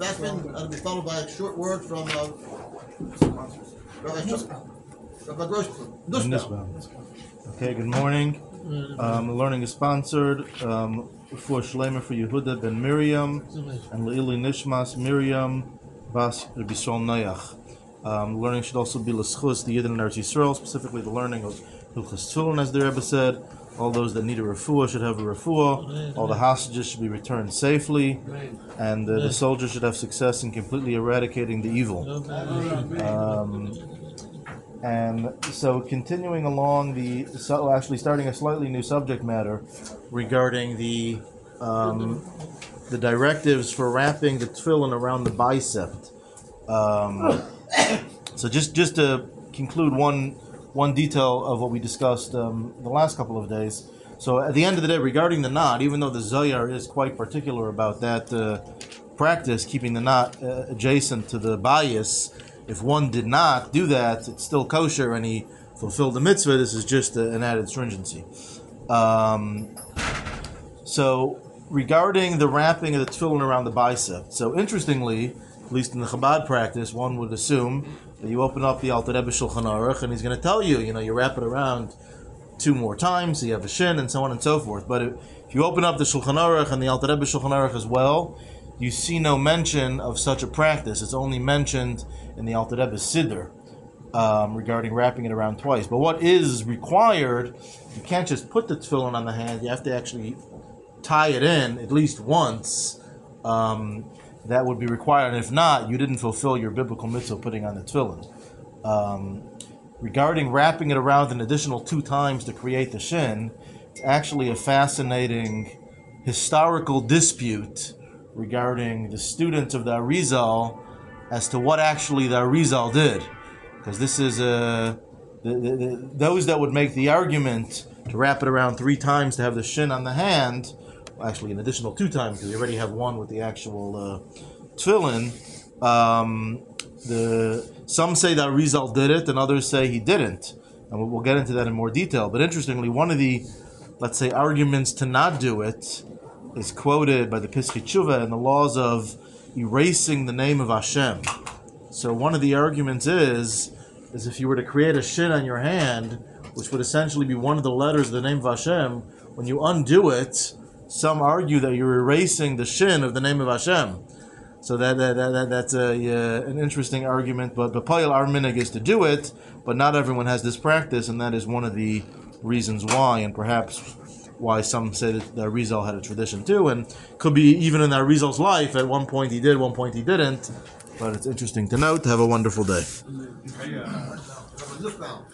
Beckman, and it'll be followed by a short word from uh, Rabbi Grossman. Nussbaum. Okay, good morning. Um, the learning is sponsored um, for Shlemer for Yehuda ben Miriam and Leili Nishmas Miriam Bas Rabbi Sol Noach. Um, learning should also be L'schus, the Yidden and Eretz Yisrael, specifically the learning of Hilchas Tefillin, as the Rebbe said. All those that need a refuah should have a refuah. All the hostages should be returned safely, and uh, the soldiers should have success in completely eradicating the evil. Um, and so, continuing along the, so actually starting a slightly new subject matter regarding the um, the directives for wrapping the tefillin around the bicep. Um, so, just just to conclude one one detail of what we discussed um, the last couple of days. So, at the end of the day, regarding the knot, even though the Zohar is quite particular about that uh, practice, keeping the knot uh, adjacent to the bayis, if one did not do that, it's still kosher and he fulfilled the mitzvah. This is just a, an added stringency. Um, so, regarding the wrapping of the tefillin around the bicep, so interestingly, at least in the Chabad practice, one would assume you open up the Alter Rebbe Shulchan Aruch and he's going to tell you, you know, you wrap it around two more times, so you have a shin, and so on and so forth. But if, you open up the Shulchan Aruch and the Alter Rebbe Shulchan Aruch as well, you see no mention of such a practice. It's only mentioned in the Alter Rebbe Siddur um, regarding wrapping it around twice. But what is required, you can't just put the tefillin on the hand. You have to actually tie it in at least once. Um, that would be required. And if not, you didn't fulfill your biblical mitzvah of putting on the tefillin. Um, regarding wrapping it around an additional two times to create the shin, it's actually a fascinating historical dispute regarding the students of the Arizal as to what actually the Arizal did. Because this is a. The, the, the, those that would make the argument to wrap it around three times to have the shin on the hand, actually an additional two times because you already have one with the actual uh, tefillin. Um, the some say that Rizal did it, and others say he didn't, and we'll, get into that in more detail. But interestingly, one of the let's say arguments to not do it is quoted by the Tshuva and the laws of erasing the name of Hashem. So one of the arguments is is if you were to create a shin on your hand, which would essentially be one of the letters of the name of Hashem, when you undo it, some argue that you're erasing the shin of the name of Hashem. So that, that, that, that that's a, uh, an interesting argument. But the Payal Arminig is to do it, but not everyone has this practice, and that is one of the reasons why, and perhaps why some say that the Rizal had a tradition too, and could be even in that Rizal's life. At one point he did, one point he didn't. But it's interesting to note. Have a wonderful day. Rabbi Nussbaum.